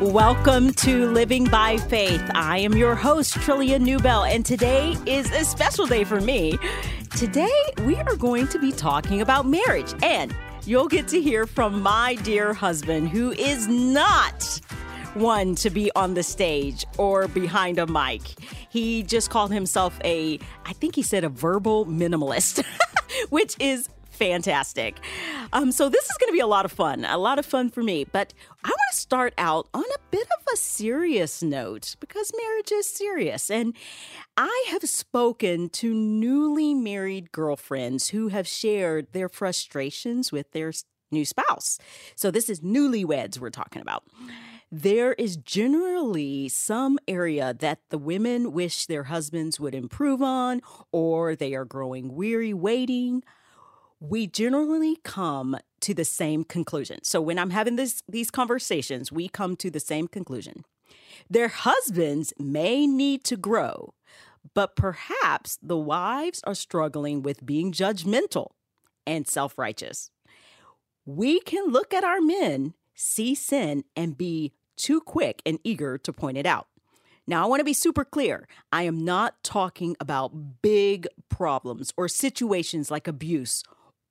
Welcome to Living by Faith. I am your host, Trillia Newbell, and today is a special day for me. Today, we are going to be talking about marriage, and you'll get to hear from my dear husband, who is not one to be on the stage or behind a mic. He just called himself a, I think he said a verbal minimalist, which is fantastic. Um, so this is going to be a lot of fun, a lot of fun for me. But I want to start out on a bit of a serious note because marriage is serious. And I have spoken to newly married girlfriends who have shared their frustrations with their new spouse. So this is newlyweds we're talking about there is generally some area that the women wish their husbands would improve on, or they are growing weary waiting we generally come to the same conclusion. So when I'm having this, these conversations, we come to the same conclusion. Their husbands may need to grow, but perhaps the wives are struggling with being judgmental and self righteous. We can look at our men, see sin, and be too quick and eager to point it out. Now, I want to be super clear. I am not talking about big problems or situations like abuse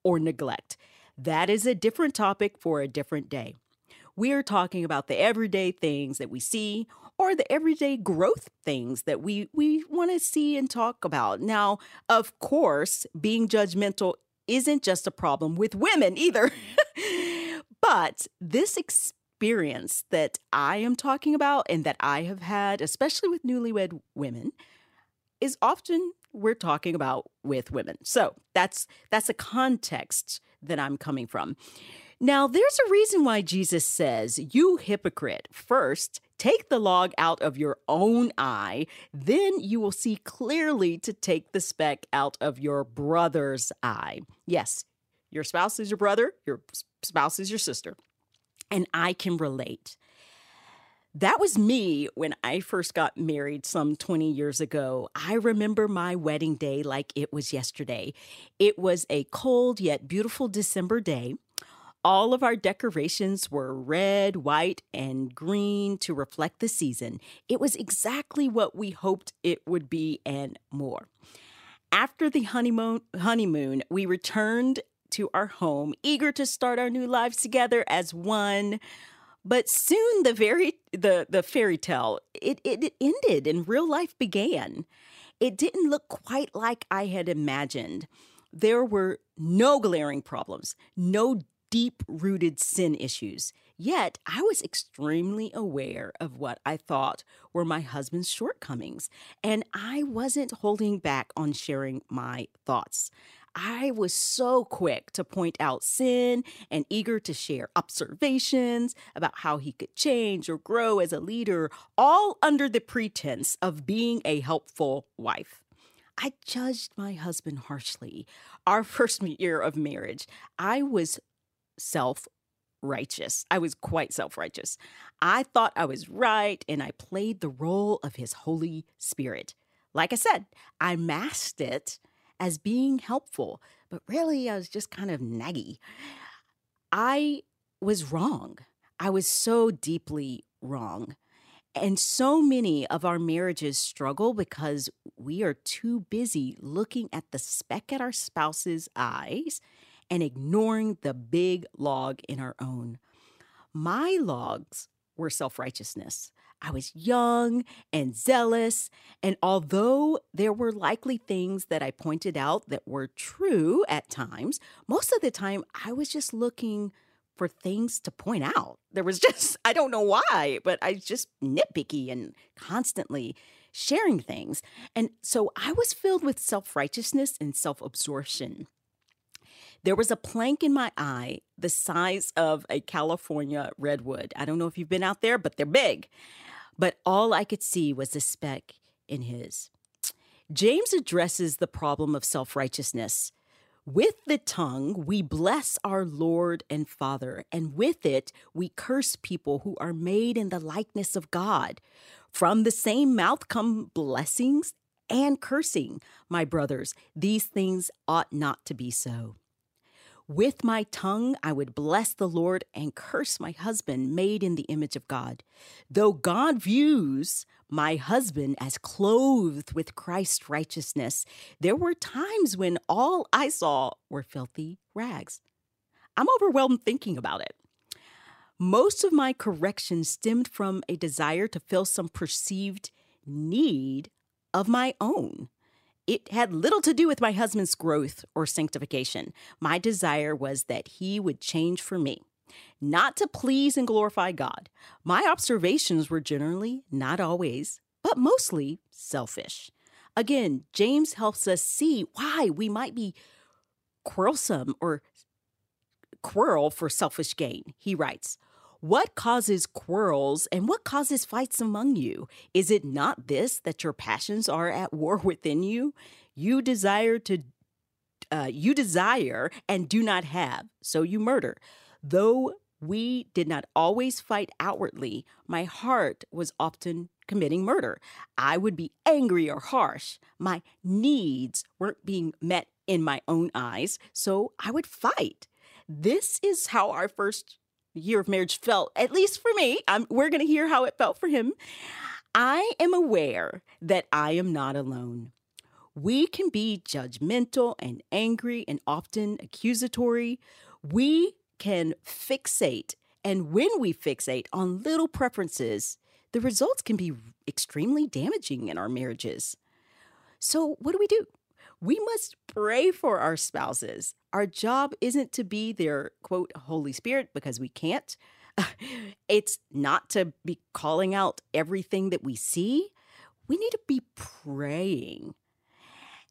or neglect. That is a different topic for a different day. We are talking about the everyday things that we see or the everyday growth things that we, we want to see and talk about. Now, of course, being judgmental isn't just a problem with women either. but this experience that I am talking about and that I have had, especially with newlywed women, is often we're talking about with women. So that's that's a context that I'm coming from. Now, there's a reason why Jesus says, You hypocrite, first take the log out of your own eye, then you will see clearly to take the speck out of your brother's eye. Yes, your spouse is your brother, your spouse is your sister. And I can relate. That was me when I first got married some 20 years ago. I remember my wedding day like it was yesterday. It was a cold yet beautiful December day. All of our decorations were red, white, and green to reflect the season. It was exactly what we hoped it would be and more. After the honeymoon, honeymoon, we returned to our home, eager to start our new lives together as one. But soon the very the the fairy tale it, it ended and real life began. It didn't look quite like I had imagined. There were no glaring problems, no deep rooted sin issues. Yet I was extremely aware of what I thought were my husband's shortcomings, and I wasn't holding back on sharing my thoughts. I was so quick to point out sin and eager to share observations about how he could change or grow as a leader, all under the pretense of being a helpful wife. I judged my husband harshly. Our first year of marriage, I was self righteous. I was quite self righteous. I thought I was right and I played the role of his Holy Spirit. Like I said, I masked it as being helpful, but really I was just kind of naggy. I was wrong. I was so deeply wrong. And so many of our marriages struggle because we are too busy looking at the speck at our spouse's eyes and ignoring the big log in our own. My logs were self righteousness. I was young and zealous. And although there were likely things that I pointed out that were true at times, most of the time I was just looking for things to point out. There was just, I don't know why, but I was just nitpicky and constantly sharing things. And so I was filled with self righteousness and self absorption. There was a plank in my eye the size of a California redwood. I don't know if you've been out there, but they're big but all I could see was a speck in his. James addresses the problem of self righteousness. With the tongue, we bless our Lord and Father, and with it, we curse people who are made in the likeness of God. From the same mouth come blessings and cursing. My brothers, these things ought not to be so. With my tongue, I would bless the Lord and curse my husband, made in the image of God. Though God views my husband as clothed with Christ's righteousness, there were times when all I saw were filthy rags. I'm overwhelmed thinking about it. Most of my correction stemmed from a desire to fill some perceived need of my own. It had little to do with my husband's growth or sanctification. My desire was that he would change for me, not to please and glorify God. My observations were generally, not always, but mostly selfish. Again, James helps us see why we might be quarrelsome or quarrel for selfish gain. He writes, what causes quarrels and what causes fights among you? Is it not this that your passions are at war within you? You desire to uh, you desire and do not have, so you murder. Though we did not always fight outwardly, my heart was often committing murder. I would be angry or harsh. My needs weren't being met in my own eyes, so I would fight. This is how our first year of marriage felt, at least for me. I'm, we're going to hear how it felt for him. I am aware that I am not alone. We can be judgmental and angry and often accusatory. We can fixate. And when we fixate on little preferences, the results can be extremely damaging in our marriages. So, what do we do? we must pray for our spouses. Our job isn't to be their quote Holy Spirit because we can't. It's not to be calling out everything that we see. We need to be praying.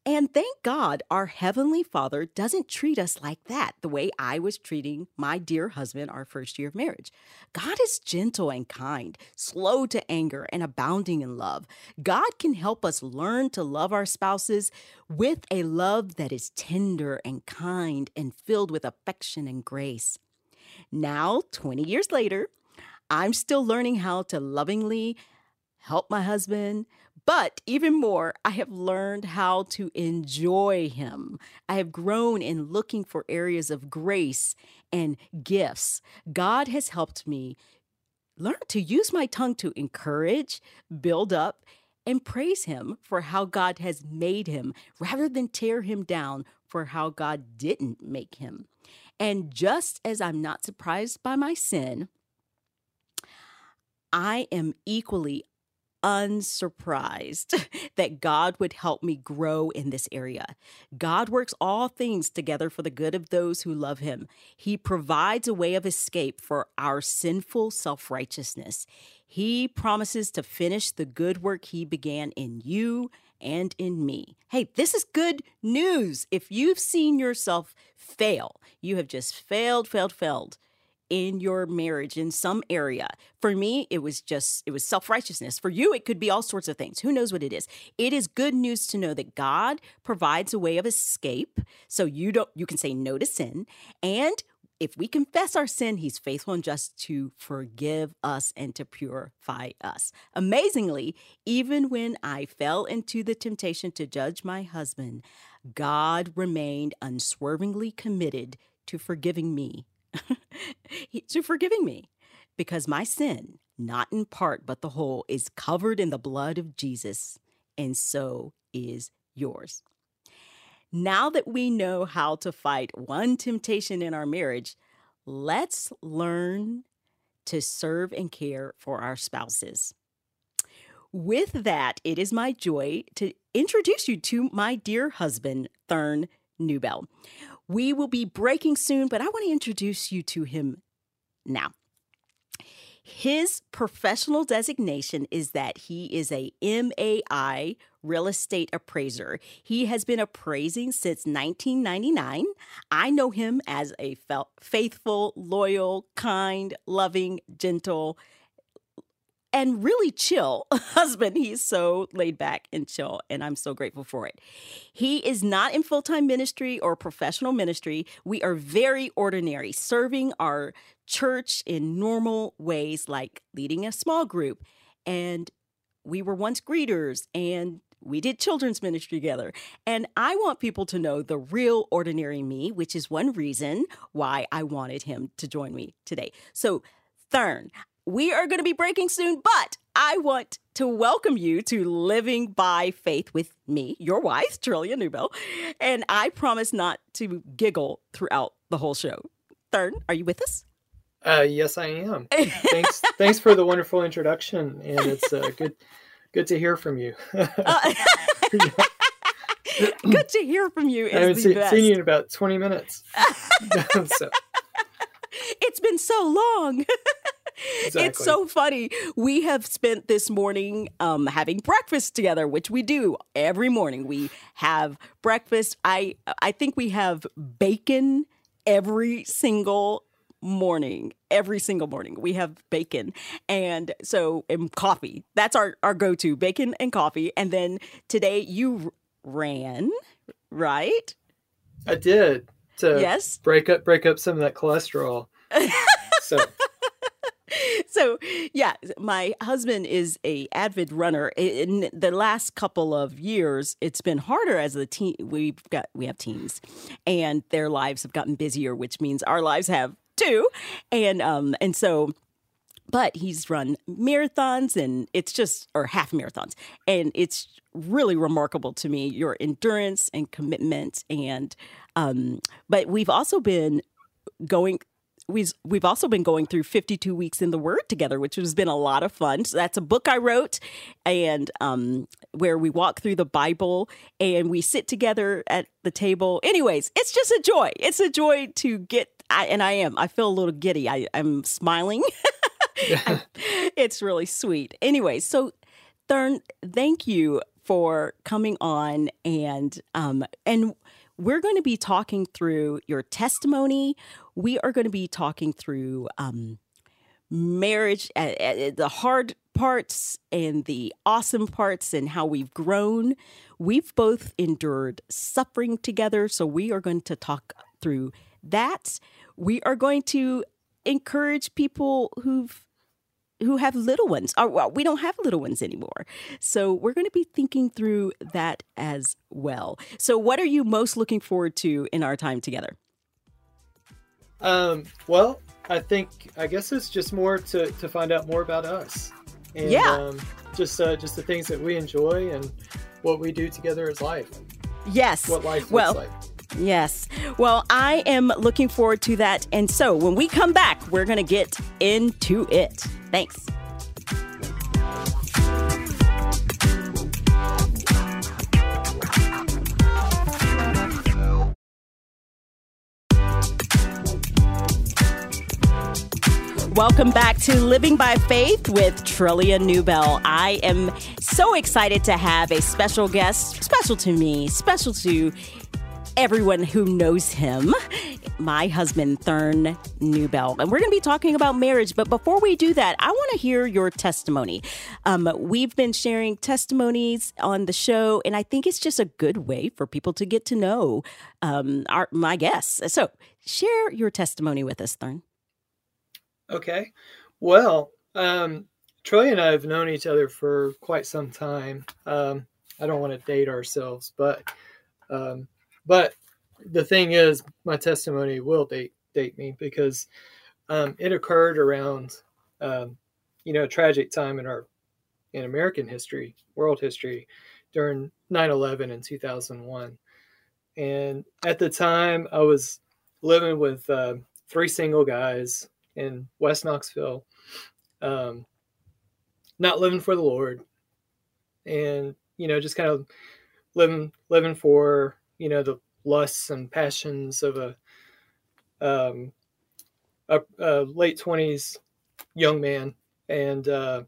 And thank God our Heavenly Father doesn't treat us like that, the way I was treating my dear husband our first year of marriage. God is gentle and kind, slow to anger, and abounding in love. God can help us learn to love our spouses with a love that is tender and kind and filled with affection and grace. Now, 20 years later, I'm still learning how to lovingly help my husband but even more, I have learned how to enjoy Him. I have grown in looking for areas of grace and gifts. God has helped me learn to use my tongue to encourage, build up, and praise Him for how God has made Him rather than tear Him down for how God didn't make Him. And just as I'm not surprised by my sin, I am equally unsurprised that God would help me grow in this area. God works all things together for the good of those who love him. He provides a way of escape for our sinful self righteousness. He promises to finish the good work he began in you and in me. Hey, this is good news. If you've seen yourself fail, you have just failed, failed, failed in your marriage in some area. For me, it was just, it was self righteousness. For you, it could be all sorts of things. Who knows what it is? It is good news to know that God provides a way of escape. So you don't, you can say no to sin. And if we confess our sin, he's faithful and just to forgive us and to purify us. Amazingly, even when I fell into the temptation to judge my husband, God remained unswervingly committed to forgiving me to forgiving me because my sin, not in part but the whole, is covered in the blood of Jesus, and so is yours. Now that we know how to fight one temptation in our marriage, let's learn to serve and care for our spouses. With that, it is my joy to introduce you to my dear husband, Thern Newbell. We will be breaking soon, but I want to introduce you to him now. His professional designation is that he is a MAI real estate appraiser. He has been appraising since 1999. I know him as a faithful, loyal, kind, loving, gentle, and really chill husband. He's so laid back and chill, and I'm so grateful for it. He is not in full time ministry or professional ministry. We are very ordinary, serving our church in normal ways, like leading a small group. And we were once greeters and we did children's ministry together. And I want people to know the real ordinary me, which is one reason why I wanted him to join me today. So, Thern, we are going to be breaking soon, but I want to welcome you to Living by Faith with me, your wife, Trillia Newbell. And I promise not to giggle throughout the whole show. Thern, are you with us? Uh, yes, I am. thanks, thanks for the wonderful introduction, and it's uh, good, good to hear from you. uh, good to hear from you. I haven't see, seen you in about twenty minutes. so. It's been so long. Exactly. It's so funny. We have spent this morning um, having breakfast together, which we do every morning. We have breakfast. I I think we have bacon every single morning every single morning we have bacon and so and coffee that's our our go-to bacon and coffee and then today you ran right i did to yes break up break up some of that cholesterol so so yeah my husband is a avid runner in the last couple of years it's been harder as a teen we've got we have teens and their lives have gotten busier which means our lives have too. And um and so but he's run marathons and it's just or half marathons and it's really remarkable to me your endurance and commitment and um but we've also been going we've we've also been going through 52 weeks in the word together which has been a lot of fun so that's a book i wrote and um, where we walk through the bible and we sit together at the table anyways it's just a joy it's a joy to get I, and I am. I feel a little giddy. I, I'm smiling. it's really sweet. Anyway, so Thern, thank you for coming on and um and we're going to be talking through your testimony. We are going to be talking through um marriage, uh, uh, the hard parts and the awesome parts, and how we've grown. We've both endured suffering together, so we are going to talk through that we are going to encourage people who've who have little ones. Or, uh, well, we don't have little ones anymore. So we're going to be thinking through that as well. So what are you most looking forward to in our time together? Um, well, I think I guess it's just more to, to find out more about us. And, yeah. Um, just uh, just the things that we enjoy and what we do together as life. Yes. What life well, looks like. Yes. Well, I am looking forward to that. And so when we come back, we're going to get into it. Thanks. Welcome back to Living by Faith with Trillia Newbell. I am so excited to have a special guest, special to me, special to everyone who knows him, my husband, Thern Newbell. And we're going to be talking about marriage. But before we do that, I want to hear your testimony. Um, we've been sharing testimonies on the show, and I think it's just a good way for people to get to know um, our, my guests. So share your testimony with us, Thern. Okay. Well, um, Troy and I have known each other for quite some time. Um, I don't want to date ourselves, but um, but the thing is, my testimony will date date me because um, it occurred around, um, you know, a tragic time in our in American history, world history, during 9/11 in 2001. And at the time, I was living with uh, three single guys in West Knoxville, um, not living for the Lord, and you know, just kind of living living for you know the lusts and passions of a um, a, a late twenties young man, and uh,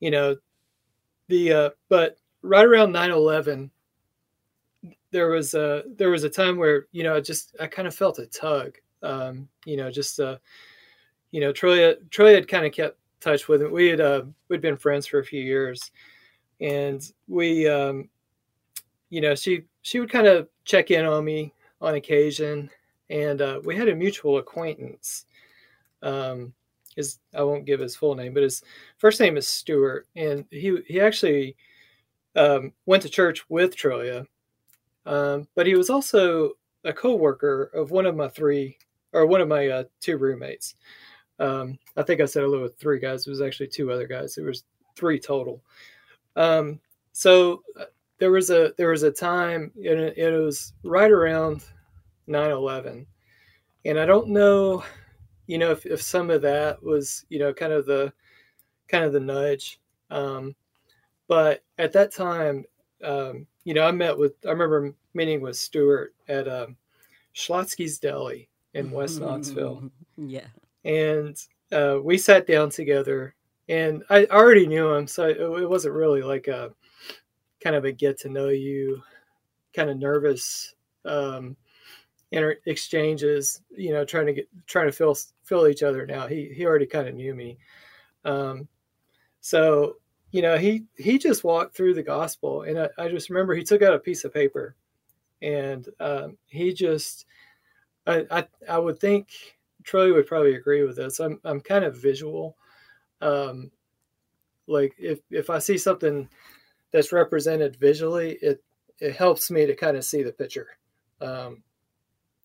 you know the uh, but right around 9-11 there was a there was a time where you know I just I kind of felt a tug um, you know just uh, you know Troy Troy had kind of kept touch with him we had uh, we'd been friends for a few years and we um, you know she she would kind of check in on me on occasion, and uh, we had a mutual acquaintance. Um, his I won't give his full name, but his first name is Stuart, and he he actually um, went to church with Trillia, um, but he was also a co-worker of one of my three or one of my uh, two roommates. Um, I think I said I lived with three guys. It was actually two other guys. There was three total. Um, so uh, there was a there was a time and it, it was right around 9-11 and i don't know you know if, if some of that was you know kind of the kind of the nudge um, but at that time um, you know i met with i remember meeting with stuart at um, schlotzsky's deli in west knoxville yeah and uh, we sat down together and i already knew him so it, it wasn't really like a kind of a get to know you kind of nervous um, inter- exchanges you know trying to get trying to fill fill each other now. He he already kind of knew me. Um, so you know he he just walked through the gospel and I, I just remember he took out a piece of paper and um, he just I, I, I would think Troy would probably agree with this I'm I'm kind of visual um, like if if I see something that's represented visually, it it helps me to kind of see the picture. Um,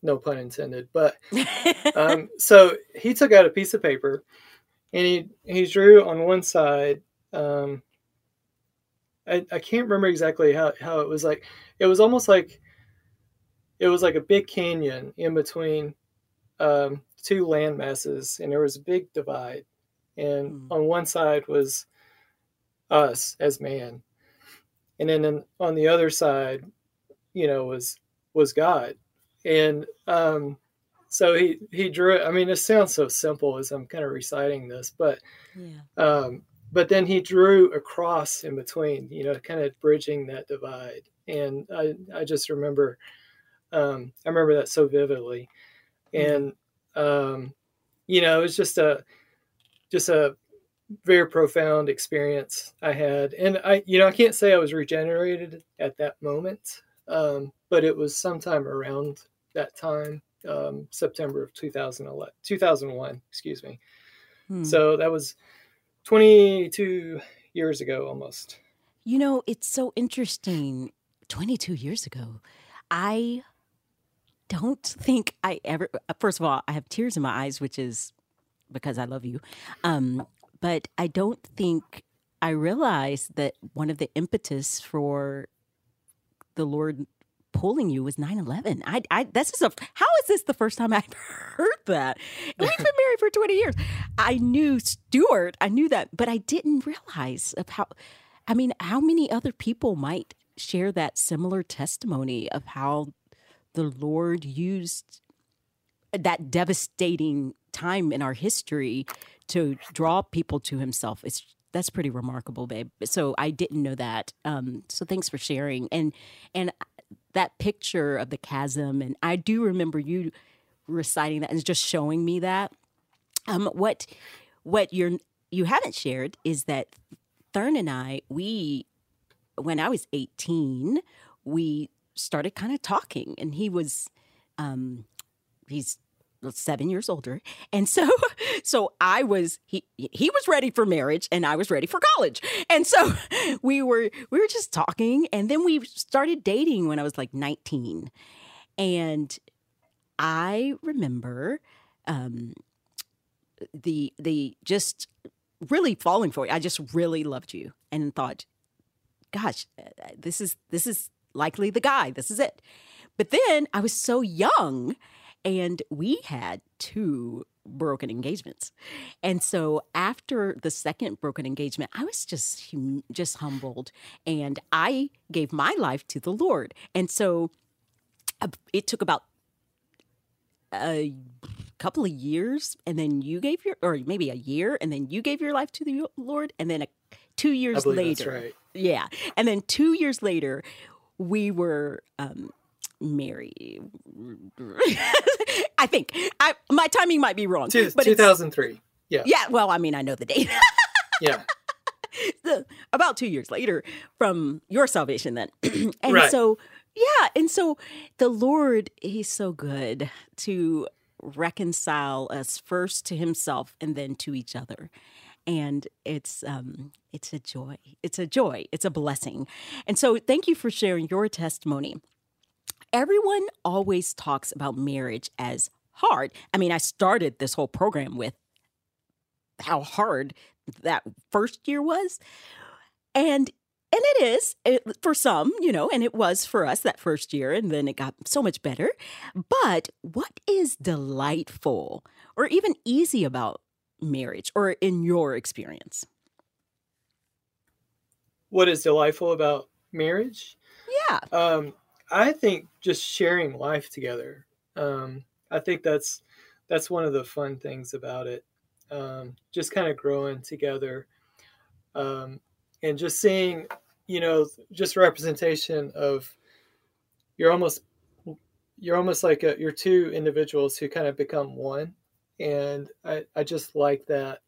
no pun intended. But um, so he took out a piece of paper and he he drew on one side. Um, I, I can't remember exactly how, how it was like. It was almost like it was like a big canyon in between um, two land masses, and there was a big divide. And mm. on one side was us as man, and then on the other side you know was was god and um so he he drew i mean it sounds so simple as i'm kind of reciting this but yeah. um but then he drew a cross in between you know kind of bridging that divide and i i just remember um i remember that so vividly and um you know it was just a just a very profound experience I had. And I, you know, I can't say I was regenerated at that moment, um, but it was sometime around that time, um, September of 2011, 2001, excuse me. Hmm. So that was 22 years ago almost. You know, it's so interesting. 22 years ago, I don't think I ever, first of all, I have tears in my eyes, which is because I love you. Um, but I don't think I realized that one of the impetus for the Lord pulling you was 9-11 i i this is a how is this the first time i've heard that? We've been married for 20 years. I knew stuart i knew that but i didn't realize of how i mean how many other people might share that similar testimony of how the lord used that devastating time in our history to draw people to himself. It's that's pretty remarkable, babe. So I didn't know that. Um, so thanks for sharing. And and that picture of the chasm, and I do remember you reciting that and just showing me that. Um, what what you're you haven't shared is that Thern and I, we when I was 18, we started kind of talking, and he was um, he's seven years older and so so i was he he was ready for marriage and i was ready for college. And so we were we were just talking and then we started dating when i was like 19 and i remember um the the just really falling for you. I just really loved you and thought gosh uh, this is this is likely the guy this is it but then i was so young and we had two broken engagements. And so after the second broken engagement, I was just just humbled and I gave my life to the Lord. And so it took about a couple of years and then you gave your or maybe a year and then you gave your life to the Lord and then a, 2 years later. Right. Yeah. And then 2 years later we were um, Mary. I think I, my timing might be wrong. Two, but 2003. Yeah. Yeah. Well, I mean, I know the date. yeah. The, about two years later from your salvation, then. and right. so, yeah. And so the Lord, He's so good to reconcile us first to Himself and then to each other. And it's um, it's a joy. It's a joy. It's a blessing. And so, thank you for sharing your testimony. Everyone always talks about marriage as hard. I mean, I started this whole program with how hard that first year was. And and it is it, for some, you know, and it was for us that first year, and then it got so much better. But what is delightful or even easy about marriage, or in your experience? What is delightful about marriage? Yeah. Um, I think just sharing life together. Um, I think that's that's one of the fun things about it. Um, just kind of growing together, um, and just seeing, you know, just representation of you're almost you're almost like a, you're two individuals who kind of become one, and I I just like that.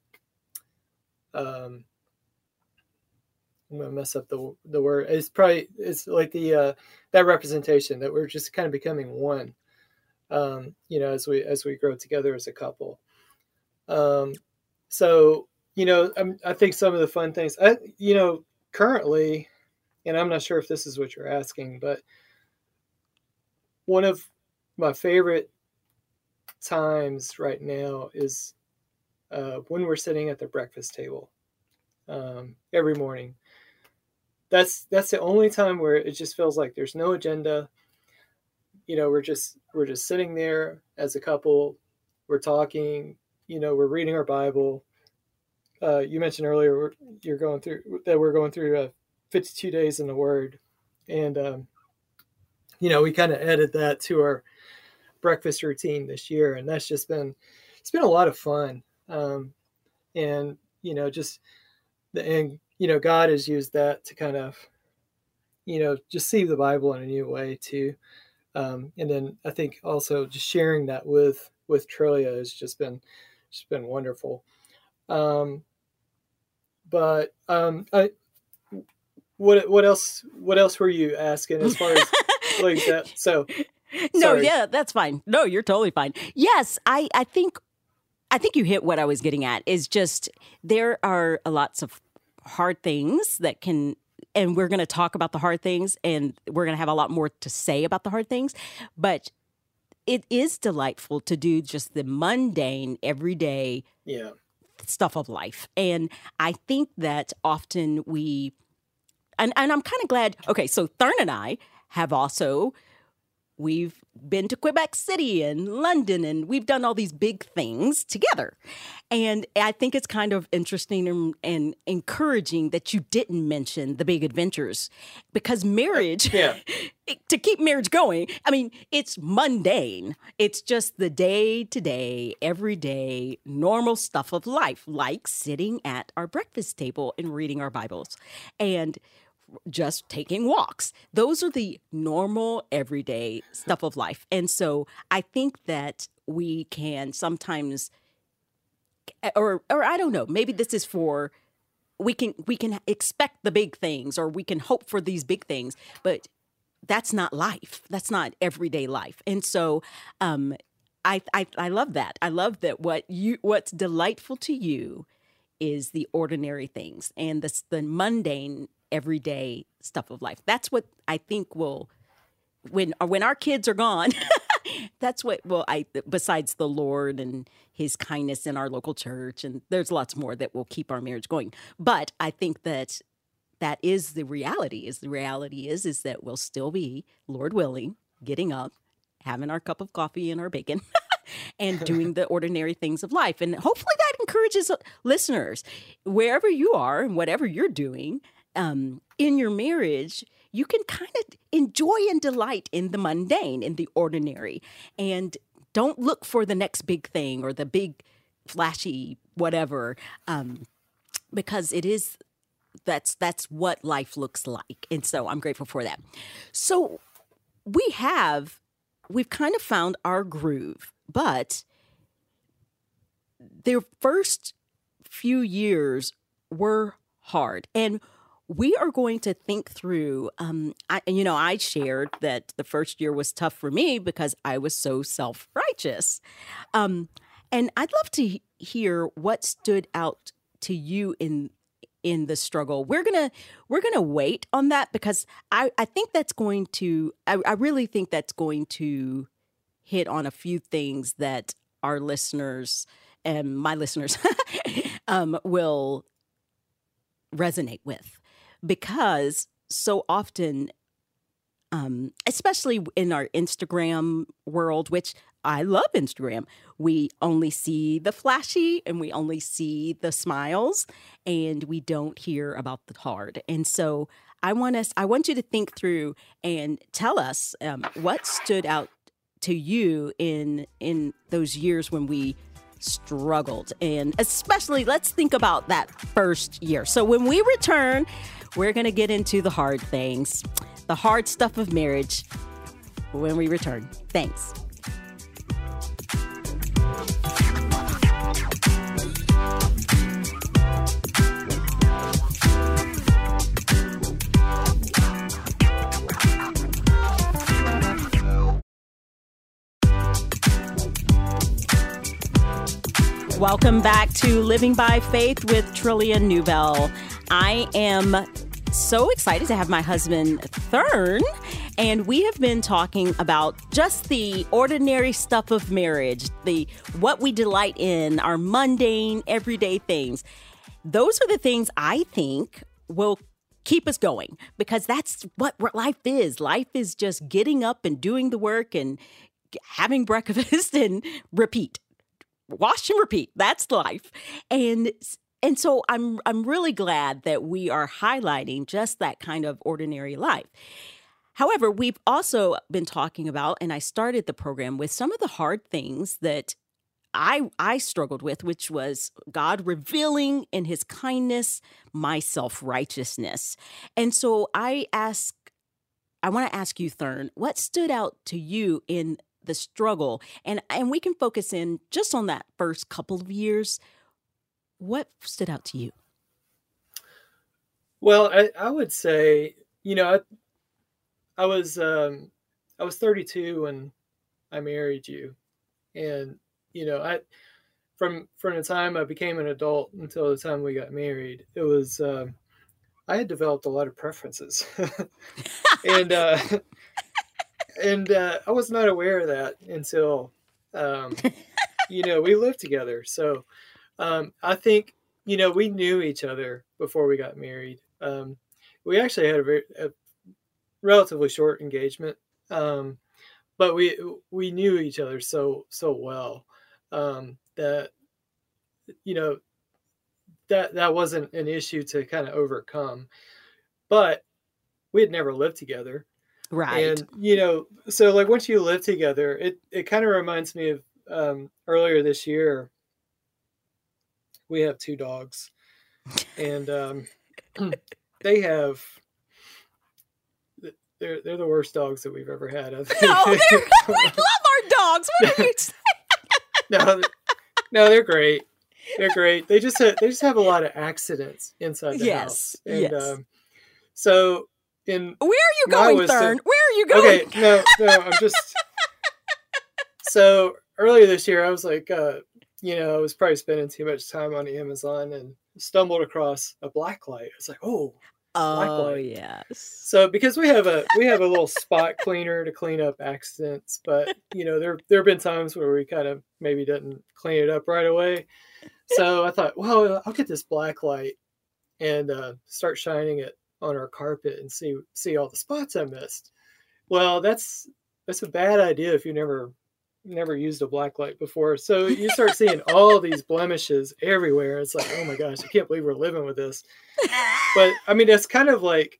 Um, I'm gonna mess up the the word. It's probably it's like the uh, that representation that we're just kind of becoming one um, you know, as we as we grow together as a couple. Um, so you know, I'm, I think some of the fun things, I, you know, currently, and I'm not sure if this is what you're asking, but one of my favorite times right now is uh, when we're sitting at the breakfast table um, every morning. That's that's the only time where it just feels like there's no agenda. You know we're just we're just sitting there as a couple. We're talking you know we're reading our bible. Uh, you mentioned earlier you're going through that we're going through uh, 52 days in the word. And um, you know we kind of added that to our breakfast routine this year and that's just been it's been a lot of fun um, and you know just and you know god has used that to kind of you know just see the bible in a new way too um, and then I think also just sharing that with with Trillia has just been just been wonderful. Um, but um, I, what what else what else were you asking as far as like that? So no, yeah, that's fine. No, you're totally fine. Yes, I I think I think you hit what I was getting at. Is just there are lots of hard things that can and we're going to talk about the hard things and we're going to have a lot more to say about the hard things but it is delightful to do just the mundane everyday yeah stuff of life and i think that often we and, and i'm kind of glad okay so thern and i have also We've been to Quebec City and London, and we've done all these big things together. And I think it's kind of interesting and, and encouraging that you didn't mention the big adventures because marriage, yeah. to keep marriage going, I mean, it's mundane. It's just the day to day, everyday, normal stuff of life, like sitting at our breakfast table and reading our Bibles. And just taking walks. Those are the normal, everyday stuff of life. And so I think that we can sometimes, or or I don't know, maybe this is for we can we can expect the big things or we can hope for these big things, but that's not life. That's not everyday life. And so um I, I I love that. I love that what you what's delightful to you is the ordinary things and the the mundane everyday stuff of life. That's what I think will when uh, when our kids are gone. that's what will I besides the Lord and his kindness in our local church and there's lots more that will keep our marriage going. But I think that that is the reality. Is the reality is is that we'll still be, Lord willing, getting up, having our cup of coffee and our bacon. and doing the ordinary things of life. And hopefully that encourages uh, listeners, wherever you are and whatever you're doing, um, in your marriage, you can kind of enjoy and delight in the mundane, in the ordinary, and don't look for the next big thing or the big flashy whatever, um, because it is that's that's what life looks like, and so I'm grateful for that. So we have we've kind of found our groove, but their first few years were hard. And we are going to think through um I, you know i shared that the first year was tough for me because i was so self-righteous um and i'd love to hear what stood out to you in in the struggle. We're gonna we're gonna wait on that because I I think that's going to I, I really think that's going to hit on a few things that our listeners and my listeners um, will resonate with because so often um, especially in our Instagram world, which I love Instagram. We only see the flashy and we only see the smiles and we don't hear about the hard. And so I want us I want you to think through and tell us um, what stood out to you in in those years when we struggled and especially let's think about that first year. So when we return, we're going to get into the hard things the hard stuff of marriage when we return. Thanks. Welcome back to Living by Faith with Trillia Newbell. I am so excited to have my husband, Thern, and we have been talking about just the ordinary stuff of marriage, the what we delight in, our mundane, everyday things. Those are the things I think will keep us going because that's what life is. Life is just getting up and doing the work and having breakfast and repeat. Wash and repeat. That's life. And and so I'm I'm really glad that we are highlighting just that kind of ordinary life. However, we've also been talking about and I started the program with some of the hard things that I I struggled with which was God revealing in his kindness my self-righteousness. And so I ask I want to ask you Thern, what stood out to you in the struggle and and we can focus in just on that first couple of years what stood out to you? Well, I, I would say, you know, I, I was um, I was 32 when I married you, and you know, I from from the time I became an adult until the time we got married, it was um, I had developed a lot of preferences, and uh, and uh, I was not aware of that until um, you know we lived together. So um, I think you know we knew each other before we got married. Um, we actually had a, very, a relatively short engagement, um, but we we knew each other so so well um, that you know that that wasn't an issue to kind of overcome. But we had never lived together, right? And you know, so like once you live together, it it kind of reminds me of um, earlier this year we have two dogs, and um, they have they're they're the worst dogs that we've ever had. No, we love our dogs. What are you saying? no, no, they're great. They're great. They just have, they just have a lot of accidents inside the yes, house. And yes. um, so in where are you going, Thern? Where are you going? Okay, no, no, I'm just so earlier this year I was like, uh, you know, I was probably spending too much time on Amazon and stumbled across a black light. It's like, oh, oh yes. So because we have a we have a little spot cleaner to clean up accidents, but you know there there have been times where we kind of maybe didn't clean it up right away. So I thought, well, I'll get this black light and uh, start shining it on our carpet and see see all the spots I missed. Well, that's that's a bad idea if you never never used a black light before. So you start seeing all these blemishes everywhere. It's like, oh my gosh, I can't believe we're living with this. But I mean, it's kind of like,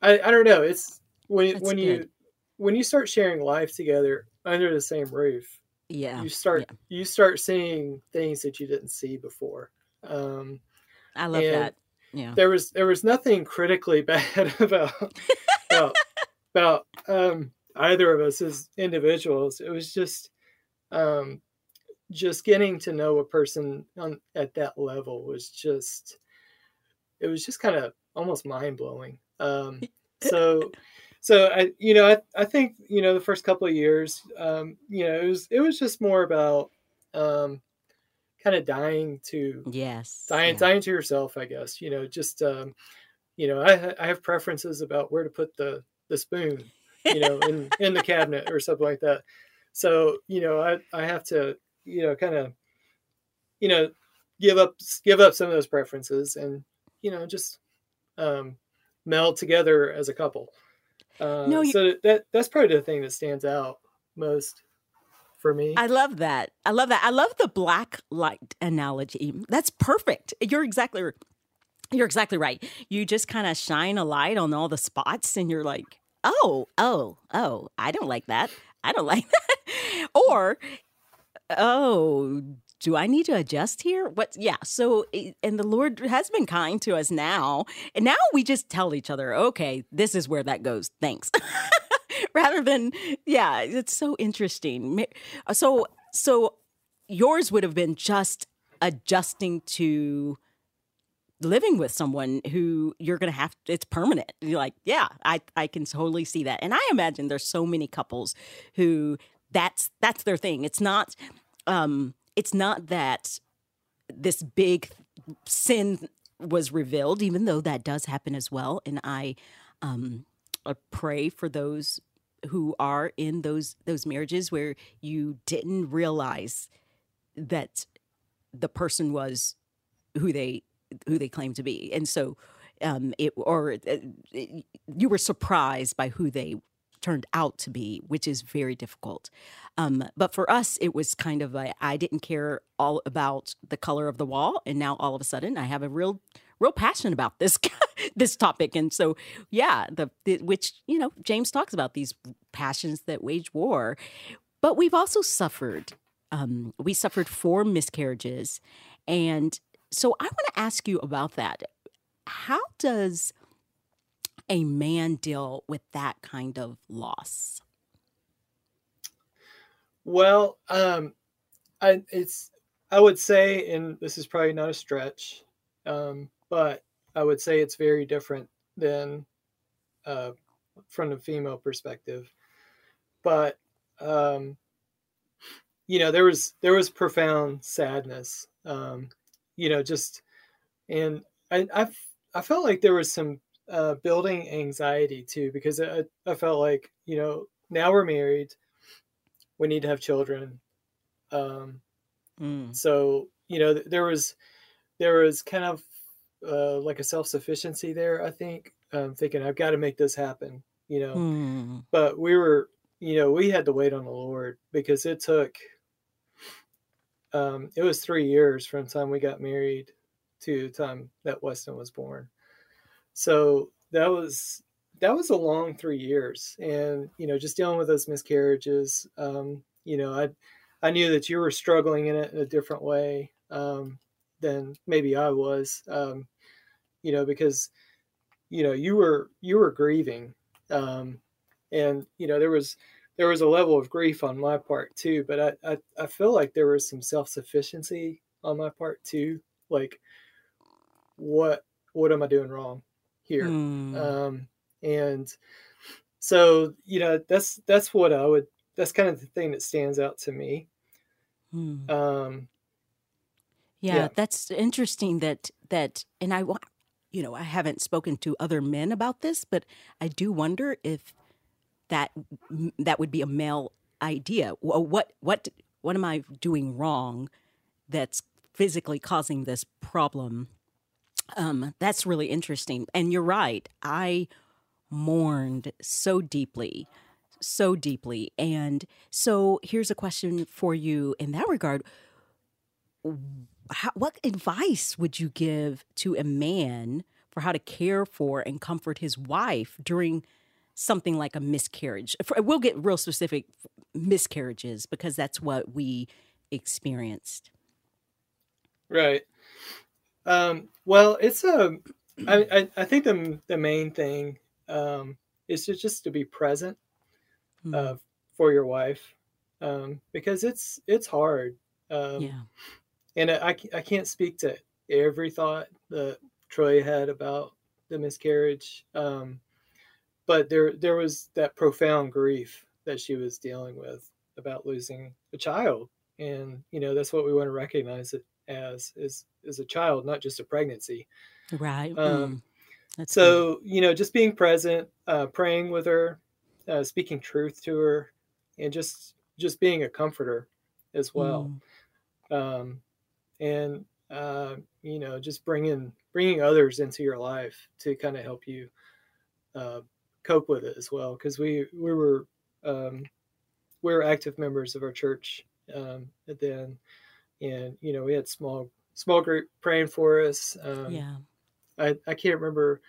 I, I don't know. It's when That's when good. you when you start sharing life together under the same roof. Yeah, you start yeah. you start seeing things that you didn't see before. Um, I love that. Yeah, there was there was nothing critically bad about about, about um, either of us as individuals. It was just um, just getting to know a person on at that level was just it was just kind of almost mind blowing. Um, so so I you know I, I think you know the first couple of years um, you know it was it was just more about um, kind of dying to yes dying yeah. dying to yourself i guess you know just um you know i i have preferences about where to put the the spoon you know in in the cabinet or something like that. So you know i i have to you know kind of you know give up give up some of those preferences and you know just um meld together as a couple. Uh, No, you- so that that's probably the thing that stands out most for me I love that. I love that. I love the black light analogy. That's perfect. You're exactly you're exactly right. You just kind of shine a light on all the spots and you're like, "Oh, oh, oh, I don't like that. I don't like that." or, "Oh, do I need to adjust here?" What yeah, so eh, and the Lord has been kind to us now. And now we just tell each other, "Okay, this is where that goes. Thanks." Rather than yeah, it's so interesting. So so yours would have been just adjusting to living with someone who you're going to have it's permanent. You're like, yeah, I I can totally see that. And I imagine there's so many couples who that's that's their thing. It's not um it's not that this big sin was revealed even though that does happen as well and I um I pray for those who are in those those marriages where you didn't realize that the person was who they who they claim to be. And so um it or uh, it, you were surprised by who they turned out to be which is very difficult. Um but for us it was kind of i didn't care all about the color of the wall and now all of a sudden i have a real real passionate about this this topic. And so yeah the, the which you know james talks about these passions that wage war. But we've also suffered um, we suffered four miscarriages. And so i want to ask you about that. How does a man deal with that kind of loss? Well, um, I it's I would say, and this is probably not a stretch, um, but I would say it's very different than uh, from the female perspective. But um, you know, there was there was profound sadness. Um, you know, just and I I, I felt like there was some uh, building anxiety too because I I felt like you know now we're married we need to have children um Mm. so you know th- there was there was kind of uh like a self-sufficiency there i think. Um thinking i've got to make this happen you know? Mm. but we were you know we had to wait on the lord because it took um it was three years from the time we got married to the time that weston was born. So that was that was a long three years. And you know just dealing with those miscarriages um you know i i knew that you were struggling in it in a different way. Um than maybe i was um you know because you know you were you were grieving um and you know there was there was a level of grief on my part too but i i, I feel like there was some self-sufficiency on my part too like what what am i doing wrong here Mm. um and so you know that's that's what i would that's kind of the thing that stands out to me Mm. um Yeah, Yeah. that's interesting that that and I you know, I haven't spoken to other men about this, but I do wonder if that that would be a male idea. What what what am I doing wrong that's physically causing this problem? Um that's really interesting. And you're right. I mourned so deeply so deeply. And so here's a question for you in that regard how, what advice would you give to a man for how to care for and comfort his wife during something like a miscarriage? For- We'll get real specific miscarriages because that's what we experienced. right um well it's a i i, I think the the main thing um is to just to be present Mm, uh for your wife um because it's it's hard um yeah. And I, I can't speak to every thought that Troy had about the miscarriage, um, but there there was that profound grief that she was dealing with about losing a child, and you know that's what we want to recognize that as as as a child, not just a pregnancy. Right. Um, good. so you know, just being present, uh, praying with her, uh, speaking truth to her, and just just being a comforter as well. Mm. Um, and uh, you know, just bringing bringing others into your life to kind of help you uh, cope with it as well. Because we we were um, we were active members of our church um, then, and you know, we had small small group praying for us. Um, yeah. I, I can't remember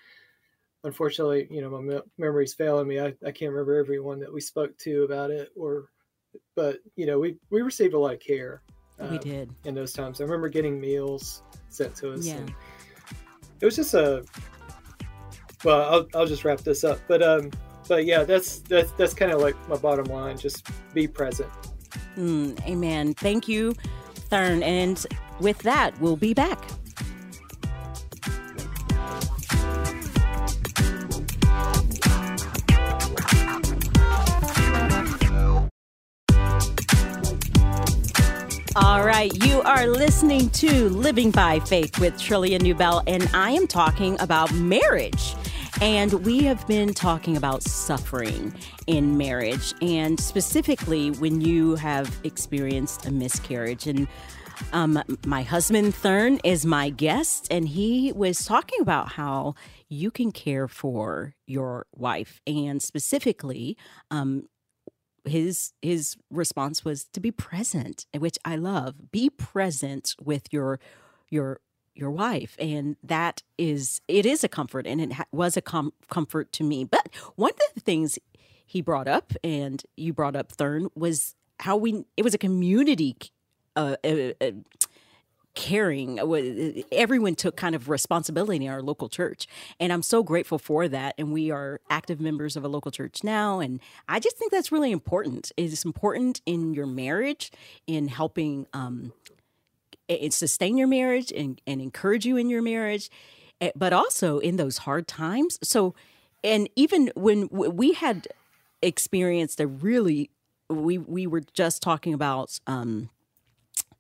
unfortunately you know my me- memory's failing me I, I can't remember everyone that we spoke to about it or but you know we we received a lot of care we uh, did. in those times i remember getting meals sent to us Yeah. it was just a well I'll, I'll just wrap this up but um but yeah that's that's that's kind of like my bottom line just be present Mm, amen. Thank you, Thern. And with that, we'll be back. You are listening to Living by Faith with Trillia Newbell, and I am talking about marriage. And we have been talking about suffering in marriage, and specifically when you have experienced a miscarriage. And um, my husband, Thern, is my guest, and he was talking about how you can care for your wife, and specifically, um, his his response was to be present, which I love. Be present with your your your wife and that is it is a comfort and it ha- was a com- comfort to me but one of the things he brought up and you brought up thern was how we it was a community uh, uh, uh, caring. Uh, everyone took kind of responsibility in our local church and i'm so grateful for that and we are active members of a local church now and i just think that's really important. It's important in your marriage in helping um, it sustain your marriage and, and encourage you in your marriage eh, but also in those hard times. So and even when we had experienced a really we we were just talking about um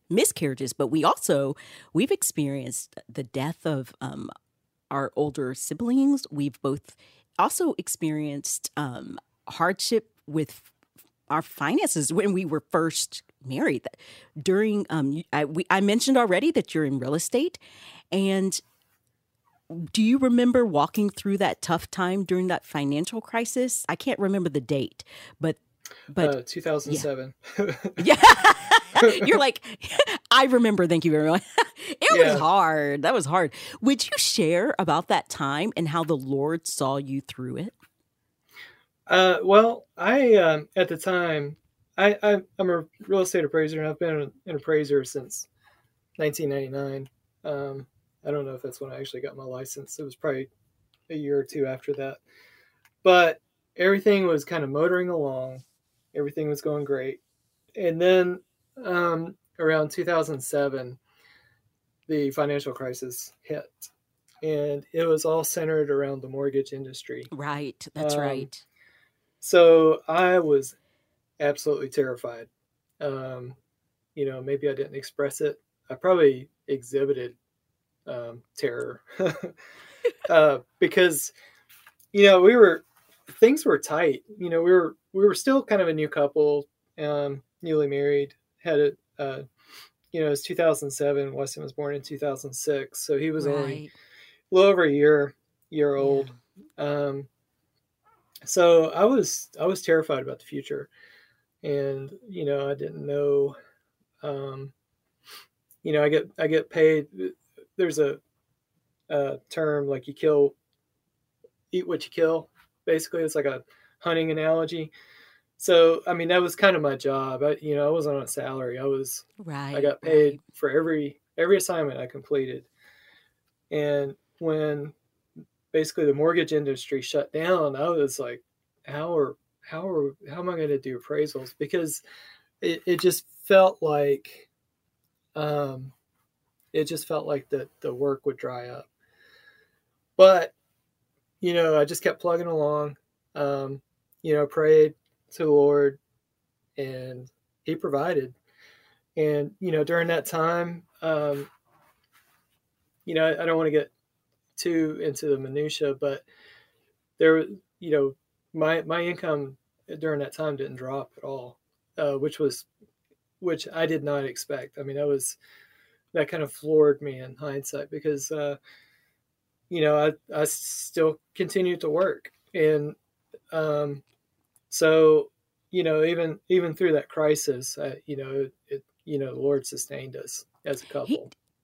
miscarriages but we also we've experienced the death of um our older siblings. We've both also experienced um hardship with our finances when we were first married. During um I, we, I mentioned already that you're in real estate and do you remember walking through that tough time during that financial crisis? I can't remember the date but but uh, 2007 yeah you're like i remember thank you very much it Yeah. was hard that was hard would you share about that time and how the lord saw you through it Uh, well, I um, at the time, I, I I'm a real estate appraiser, and I've been an, an appraiser since 1999. Um, I don't know if that's when I actually got my license. It was probably a year or two after that. But everything was kind of motoring along. Everything was going great, and then um, around 2007, the financial crisis hit, and it was all centered around the mortgage industry. right that's Um, right So I was absolutely terrified. Um, you know, maybe I didn't express it. I probably exhibited um, terror uh, because, you know, we were things were tight. You know, we were we were still kind of a new couple, um, newly married. Had a, uh, you know, it was 2007. Weston was born in 2006, so he was only a little over a year year old. Um, so I was I was terrified about the future, and you know I didn't know. Um, you know I get I get paid. There's a, a term like you kill, eat what you kill. Basically, it's like a hunting analogy. So I mean that was kind of my job. I, you know I wasn't on a salary. I was right I got paid right. for every every assignment I completed. And when basically the mortgage industry shut down, I was like, how are how are how am I going to do appraisals? Because it, it just felt like um it just felt like the the work would dry up. But you know, I just kept plugging along. Um, you know, prayed to the Lord and he provided and you know during that time um, you know I, I don't want to get too into the minutia but there you know my my income during that time didn't drop at all uh, which was which i did not expect i mean that was that kind of floored me in hindsight because uh, you know I, I still continued to work and um, so you know even even through that crisis uh, you know it, you know, the Lord sustained us as a couple. He,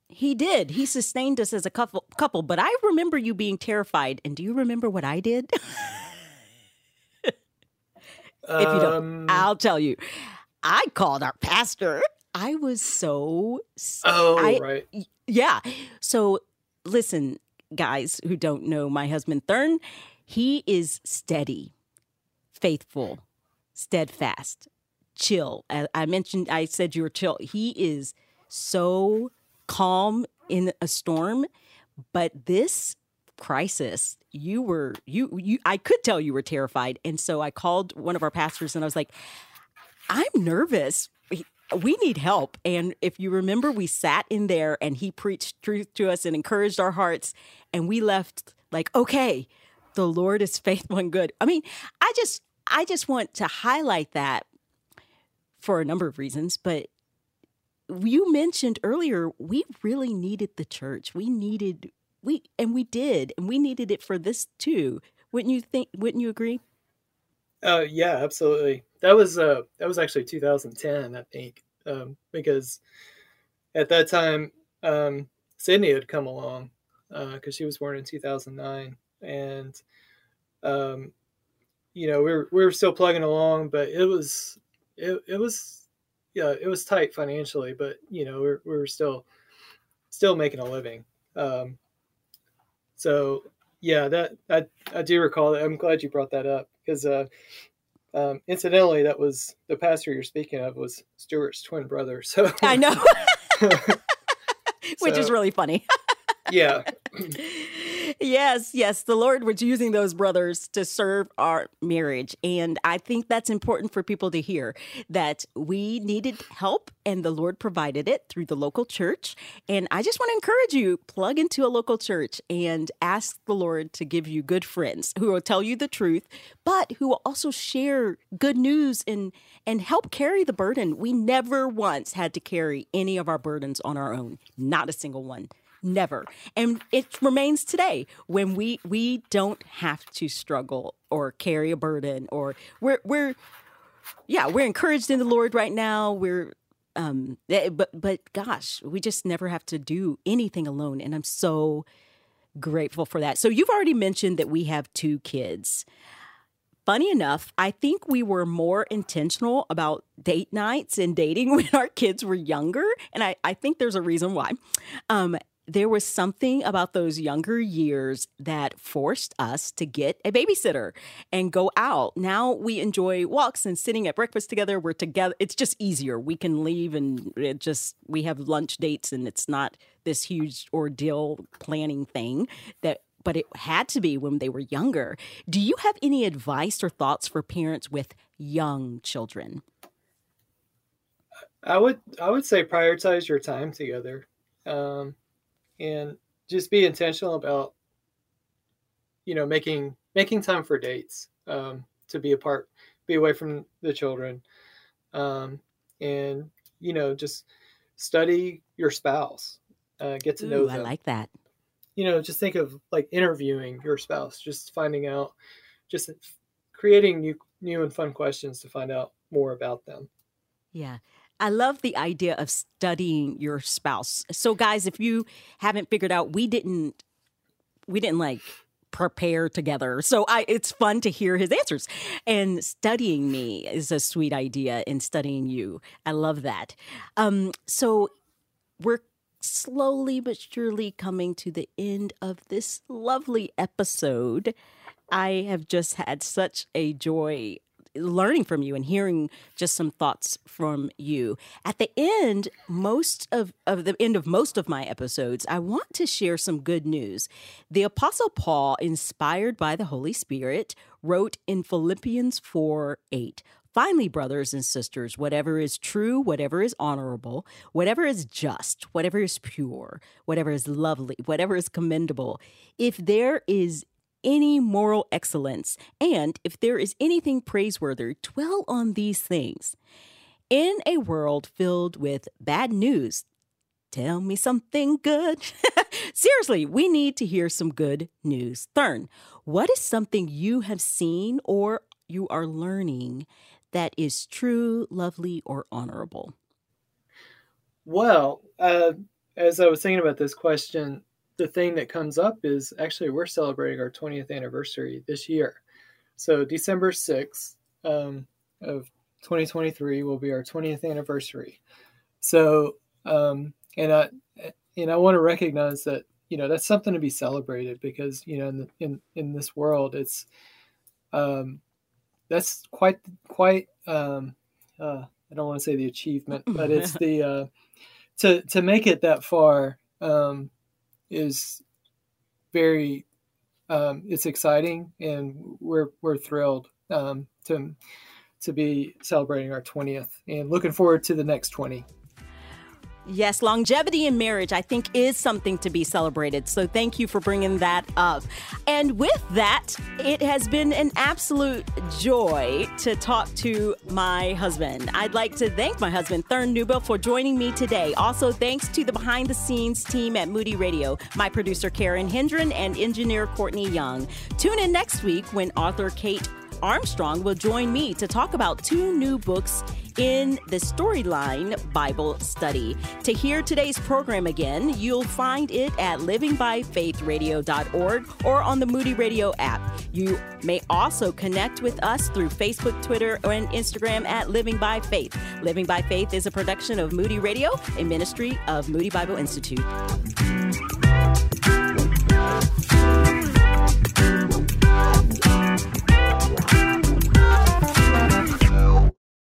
he did. He sustained us as a couple. Couple, but I remember you being terrified. And do you remember what I did? if you don't, um, I'll tell you. I called our pastor. I was so. Oh, I, right. Yeah. So listen, guys who don't know my husband Thern, he is steady, faithful, steadfast, chill. I mentioned, I said you were chill. He is so calm in a storm, but this crisis you were you you i could tell you were terrified and so i called one of our pastors and i was like i'm nervous we need help and if you remember we sat in there and he preached truth to us and encouraged our hearts and we left like okay the lord is faithful and good i mean i just i just want to highlight that for a number of reasons, but you mentioned earlier we really needed the church. We needed we and we did, and we needed it for this too. Wouldn't you think? Wouldn't you agree? Uh, yeah, absolutely. That was uh, that was actually 2010, I think, um, because at that time um, Sydney had come along because uh, she was born in 2009, and um, you know we were we were still plugging along, but it was it, it was yeah it was tight financially but you know we're, we were still still making a living um, so yeah that I, I do recall that. I'm glad you brought that up because uh, um, incidentally that was the pastor you're speaking of was stuart's twin brother so. I know. Which so, is really funny. Yeah yes, yes. The Lord was using those brothers to serve our marriage. And I think that's important for people to hear that we needed help and the Lord provided it through the local church. And I just want to encourage you plug into a local church and ask the Lord to give you good friends who will tell you the truth, but who will also share good news and and help carry the burden. We never once had to carry any of our burdens on our own, not a single one never. And it remains today when we we don't have to struggle or carry a burden or we're we're yeah we're encouraged in the lord right now. We're um eh, but but gosh we just never have to do anything alone. And i'm so grateful for that. So you've already mentioned that we have two kids. Funny enough, I think we were more intentional about date nights and dating when our kids were younger. And I, I think there's a reason why. Um, there was something about those younger years that forced us to get a babysitter and go out. Now we enjoy walks and sitting at breakfast together. We're together. It's just easier. We can leave and it just, we have lunch dates and it's not this huge ordeal planning thing that but it had to be when they were younger. Do you have any advice or thoughts for parents with young children? I would I would say prioritize your time together. Um, and just be intentional about you know making making time for dates um, to be apart be away from the children um, and you know just study your spouse uh, get to Ooh, know them. i like that. You know just think of like interviewing your spouse just finding out just creating new new and fun questions to find out more about them. Yeah I love the idea of studying your spouse. So guys, if you haven't figured out, we didn't we didn't like prepare together. So I it's fun to hear his answers. And studying me is a sweet idea in studying you. I love that. Um so we're slowly but surely coming to the end of this lovely episode. I have just had such a joy learning from you and hearing just some thoughts from you. At the end, most of, of the end of most of my episodes, I want to share some good news. The Apostle Paul, inspired by the Holy Spirit, wrote in Philippians 4 8, Finally, brothers and sisters, whatever is true, whatever is honorable, whatever is just, whatever is pure, whatever is lovely, whatever is commendable, if there is any moral excellence, and if there is anything praiseworthy, dwell on these things. In a world filled with bad news, tell me something good. Seriously, we need to hear some good news. Thern, what is something you have seen or you are learning that is true, lovely, or honorable? Well, uh, as I was thinking about this question, the thing that comes up is actually we're celebrating our 20th anniversary this year. So December 6th um, of 2023 will be our 20th anniversary. So, um, and I, and I want to recognize that, you know, that's something to be celebrated because, you know, in, the, in, in this world, it's, um, that's quite quite um, uh, I don't want to say the achievement, but it's the uh, to to make it that far um, is very um, it's exciting, and we're we're thrilled um, to to be celebrating our twentieth, and looking forward to the next twenty. Yes, longevity in marriage, I think, is something to be celebrated. So thank you for bringing that up. And with that, it has been an absolute joy to talk to my husband. I'd like to thank my husband, Thern Newbell, for joining me today. Also, thanks to the behind the scenes team at Moody Radio, my producer, Karen Hendren, and engineer, Courtney Young. Tune in next week when author Kate Armstrong will join me to talk about two new books in the Storyline Bible Study. To hear today's program again, you'll find it at livingbyfaithradio.org or on the Moody Radio app. You may also connect with us through Facebook, Twitter, and Instagram at Living by Faith. Living by Faith is a production of Moody Radio, a ministry of Moody Bible Institute.